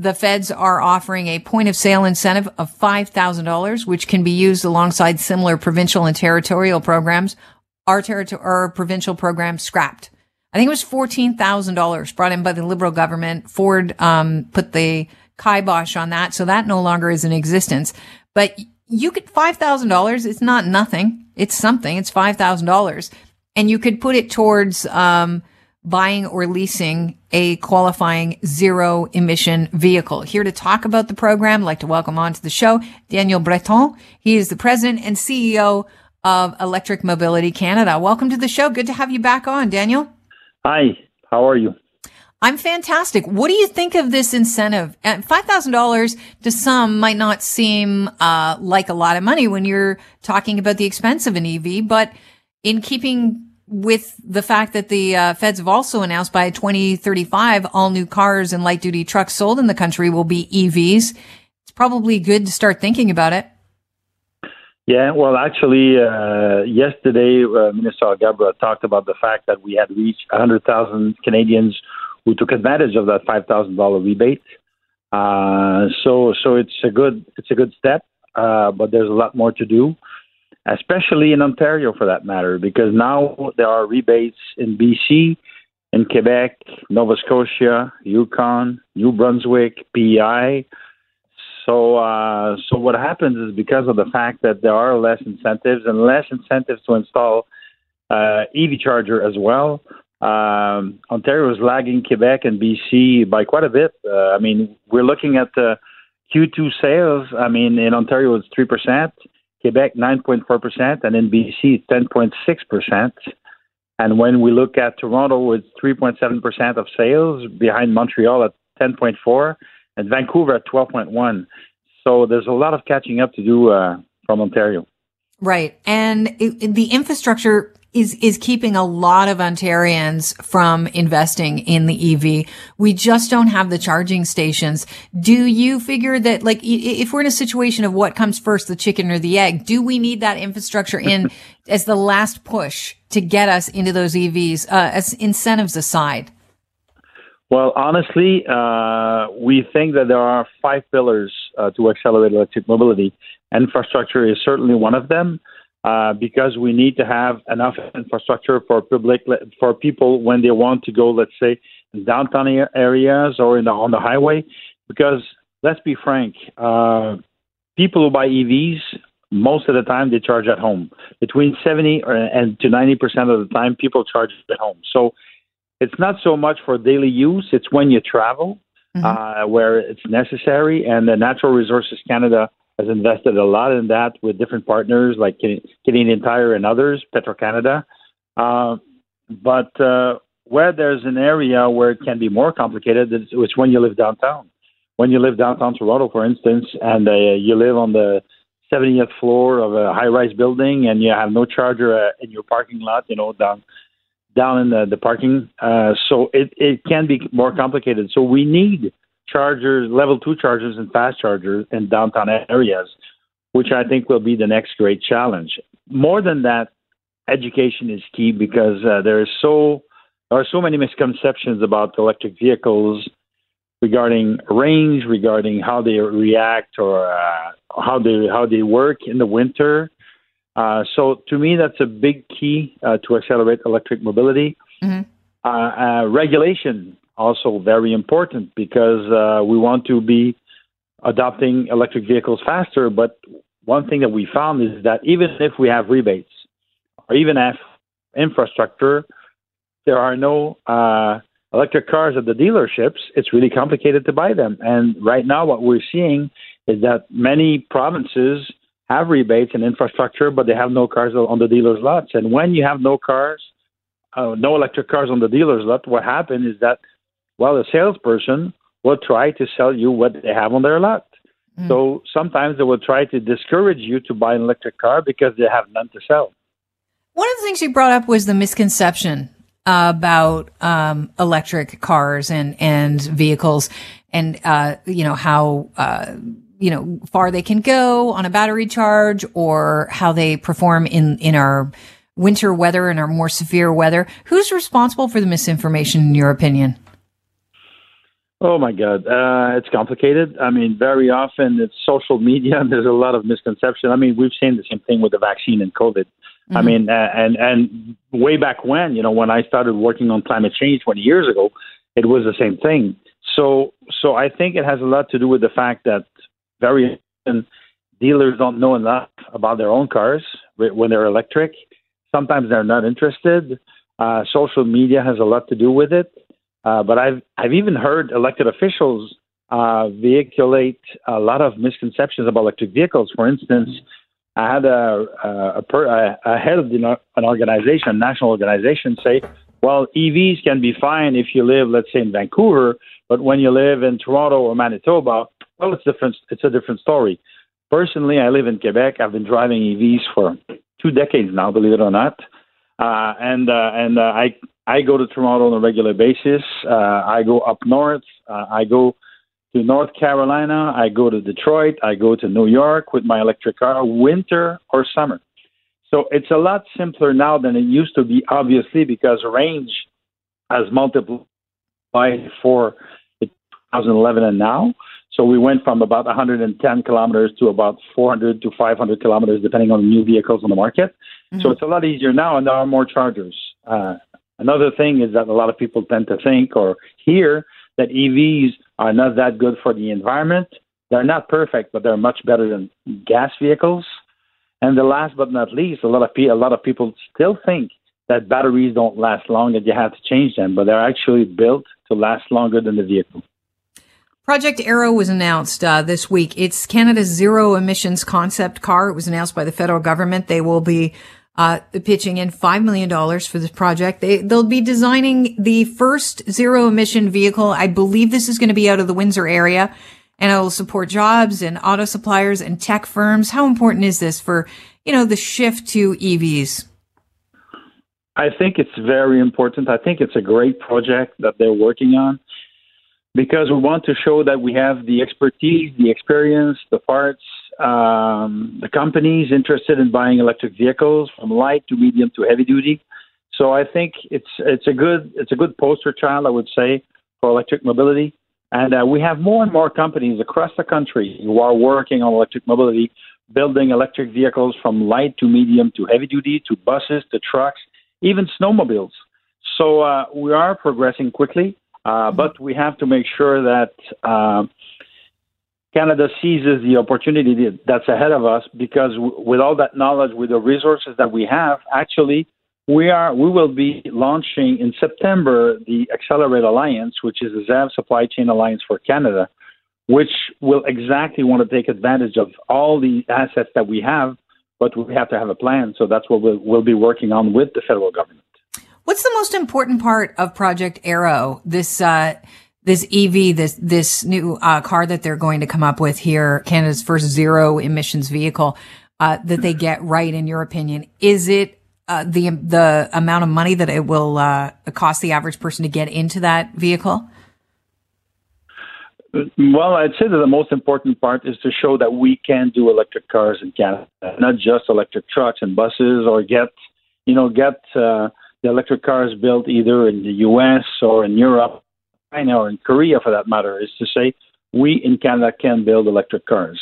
the feds are offering a point of sale incentive of $5,000, which can be used alongside similar provincial and territorial programs. Our territorial our provincial program scrapped. I think it was $14,000 brought in by the Liberal government. Ford, um, put the kibosh on that. So that no longer is in existence, but you could $5,000. It's not nothing. It's something. It's $5,000 and you could put it towards, um, buying or leasing a qualifying zero emission vehicle. Here to talk about the program, I'd like to welcome onto the show Daniel Breton. He is the president and CEO of Electric Mobility Canada. Welcome to the show. Good to have you back on, Daniel. Hi, how are you? I'm fantastic. What do you think of this incentive? $5,000 to some might not seem uh, like a lot of money when you're talking about the expense of an EV, but in keeping with the fact that the uh, feds have also announced by 2035, all new cars and light duty trucks sold in the country will be EVs. It's probably good to start thinking about it. Yeah, well, actually, uh, yesterday, uh, Minister Alghabra talked about the fact that we had reached 100,000 Canadians who took advantage of that $5,000 rebate. Uh, so, so it's a good, it's a good step, uh, but there's a lot more to do especially in Ontario for that matter, because now there are rebates in BC, in Quebec, Nova Scotia, Yukon, New Brunswick, PEI. So, uh, so what happens is because of the fact that there are less incentives and less incentives to install uh, EV charger as well. Um, Ontario is lagging Quebec and BC by quite a bit. Uh, I mean, we're looking at the Q2 sales. I mean, in Ontario it's three percent. Quebec 9.4%, and in BC 10.6%. And when we look at Toronto, it's 3.7% of sales, behind Montreal at 10.4, and Vancouver at 12.1. So there's a lot of catching up to do uh, from Ontario. Right, and it, the infrastructure is is keeping a lot of Ontarians from investing in the EV. We just don't have the charging stations. Do you figure that like if we're in a situation of what comes first, the chicken or the egg, do we need that infrastructure in as the last push to get us into those EVs uh, as incentives aside? Well, honestly, uh, we think that there are five pillars uh, to accelerate electric mobility. Infrastructure is certainly one of them uh, because we need to have enough infrastructure for public for people when they want to go, let's say, in downtown areas or in the, on the highway. Because let's be frank, uh, people who buy EVs most of the time they charge at home. Between 70 and to 90 percent of the time, people charge at home. So it's not so much for daily use; it's when you travel mm-hmm. uh, where it's necessary. And the Natural Resources Canada has invested a lot in that with different partners like Canadian Tire and others, Petro Canada. Uh, but uh, where there's an area where it can be more complicated, it's, when you live downtown. When you live downtown Toronto, for instance, and uh, you live on the 70th floor of a high-rise building, and you have no charger uh, in your parking lot, you know, down down in the, the parking. Uh, so it, it can be more complicated. So we need chargers, level two chargers, and fast chargers in downtown areas, which I think will be the next great challenge. More than that, education is key because uh, there is so there are so many misconceptions about electric vehicles regarding range, regarding how they react or uh, how they how they work in the winter. Uh, so to me, that's a big key uh, to accelerate electric mobility. Mm-hmm. Uh, uh, regulation also very important because uh, we want to be adopting electric vehicles faster. But one thing that we found is that even if we have rebates or even if infrastructure, there are no uh, electric cars at the dealerships. It's really complicated to buy them. And right now, what we're seeing is that many provinces have rebates and infrastructure, but they have no cars on the dealers' lots. And when you have no cars, uh, no electric cars on the dealers' lot, what happens is that well, the salesperson will try to sell you what they have on their lot. Mm. So sometimes they will try to discourage you to buy an electric car because they have none to sell. One of the things you brought up was the misconception about um, electric cars and and vehicles, and uh, you know how uh, you know far they can go on a battery charge, or how they perform in in our winter weather and our more severe weather. Who's responsible for the misinformation, in your opinion? Oh my God, uh, it's complicated. I mean, very often it's social media, and there's a lot of misconception. I mean, we've seen the same thing with the vaccine and COVID. Mm-hmm. I mean, uh, and and way back when, you know, when I started working on climate change 20 years ago, it was the same thing. So, so I think it has a lot to do with the fact that very often dealers don't know enough about their own cars when they're electric. Sometimes they're not interested. Uh, social media has a lot to do with it. Uh, but I've I've even heard elected officials uh, vehiculate a lot of misconceptions about electric vehicles. For instance, I had a a, a, head of the, an organization, a national organization, say, "Well, EVs can be fine if you live, let's say, in Vancouver, but when you live in Toronto or Manitoba, well, it's different. It's a different story." Personally, I live in Quebec. I've been driving EVs for two decades now, believe it or not. Uh, and uh, and uh, I I go to Toronto on a regular basis. Uh, I go up north. Uh, I go to North Carolina. I go to Detroit. I go to New York with my electric car, winter or summer. So it's a lot simpler now than it used to be, obviously, because range has multiplied for 2011 and now. So we went from about 110 kilometers to about 400 to 500 kilometers, depending on the new vehicles on the market. Mm-hmm. So it's a lot easier now, and there are more chargers. Uh, Another thing is that a lot of people tend to think or hear that EVs are not that good for the environment. They're not perfect, but they're much better than gas vehicles. And the last but not least, a lot of pe- a lot of people still think that batteries don't last long and you have to change them, but they're actually built to last longer than the vehicle. Project Arrow was announced uh, this week. It's Canada's zero emissions concept car. It was announced by the federal government. They will be uh, pitching in $5 million for this project. They, they'll be designing the first zero emission vehicle. I believe this is going to be out of the Windsor area and it will support jobs and auto suppliers and tech firms. How important is this for, you know, the shift to EVs? I think it's very important. I think it's a great project that they're working on because we want to show that we have the expertise, the experience, the parts, um, the companies interested in buying electric vehicles from light to medium to heavy duty. So I think it's it's a good it's a good poster child, I would say, for electric mobility. And uh, we have more and more companies across the country who are working on electric mobility, building electric vehicles from light to medium to heavy duty to buses to trucks, even snowmobiles. So uh, we are progressing quickly, uh, but we have to make sure that uh, Canada seizes the opportunity that's ahead of us because with all that knowledge, with the resources that we have, actually, we are we will be launching in September the Accelerate Alliance, which is the ZEV Supply Chain Alliance for Canada, which will exactly want to take advantage of all the assets that we have, but we have to have a plan. So that's what we'll, we'll be working on with the federal government. What's the most important part of Project Arrow? This uh, this EV, this this new uh, car that they're going to come up with here, Canada's first zero emissions vehicle, uh, that they get right, in your opinion, is it uh, the the amount of money that it will uh, cost the average person to get into that vehicle? Well, I'd say that the most important part is to show that we can do electric cars in Canada, not just electric trucks and buses, or get you know get uh, the electric cars built either in the U.S. or in Europe China or in Korea, for that matter, is to say we in Canada can build electric cars.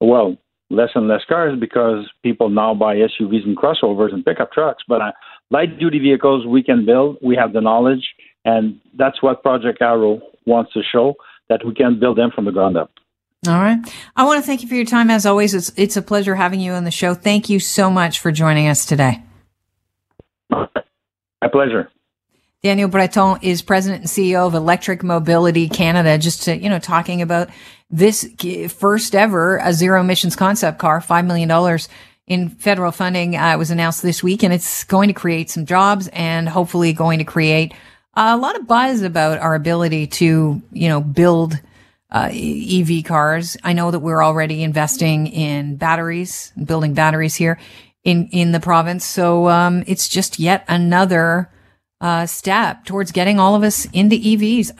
Well, less and less cars because people now buy SUVs and crossovers and pickup trucks. But uh, light duty vehicles we can build. We have the knowledge, and that's what Project Arrow wants to show that we can build them from the ground up. All right. I want to thank you for your time. As always, it's, it's a pleasure having you on the show. Thank you so much for joining us today. My pleasure. Daniel Breton is president and CEO of Electric Mobility Canada. Just to, you know, talking about this first ever a zero emissions concept car, $5 million in federal funding uh, was announced this week and it's going to create some jobs and hopefully going to create a lot of buzz about our ability to, you know, build uh, EV cars. I know that we're already investing in batteries, building batteries here in, in the province. So, um, it's just yet another uh, step towards getting all of us into EVs.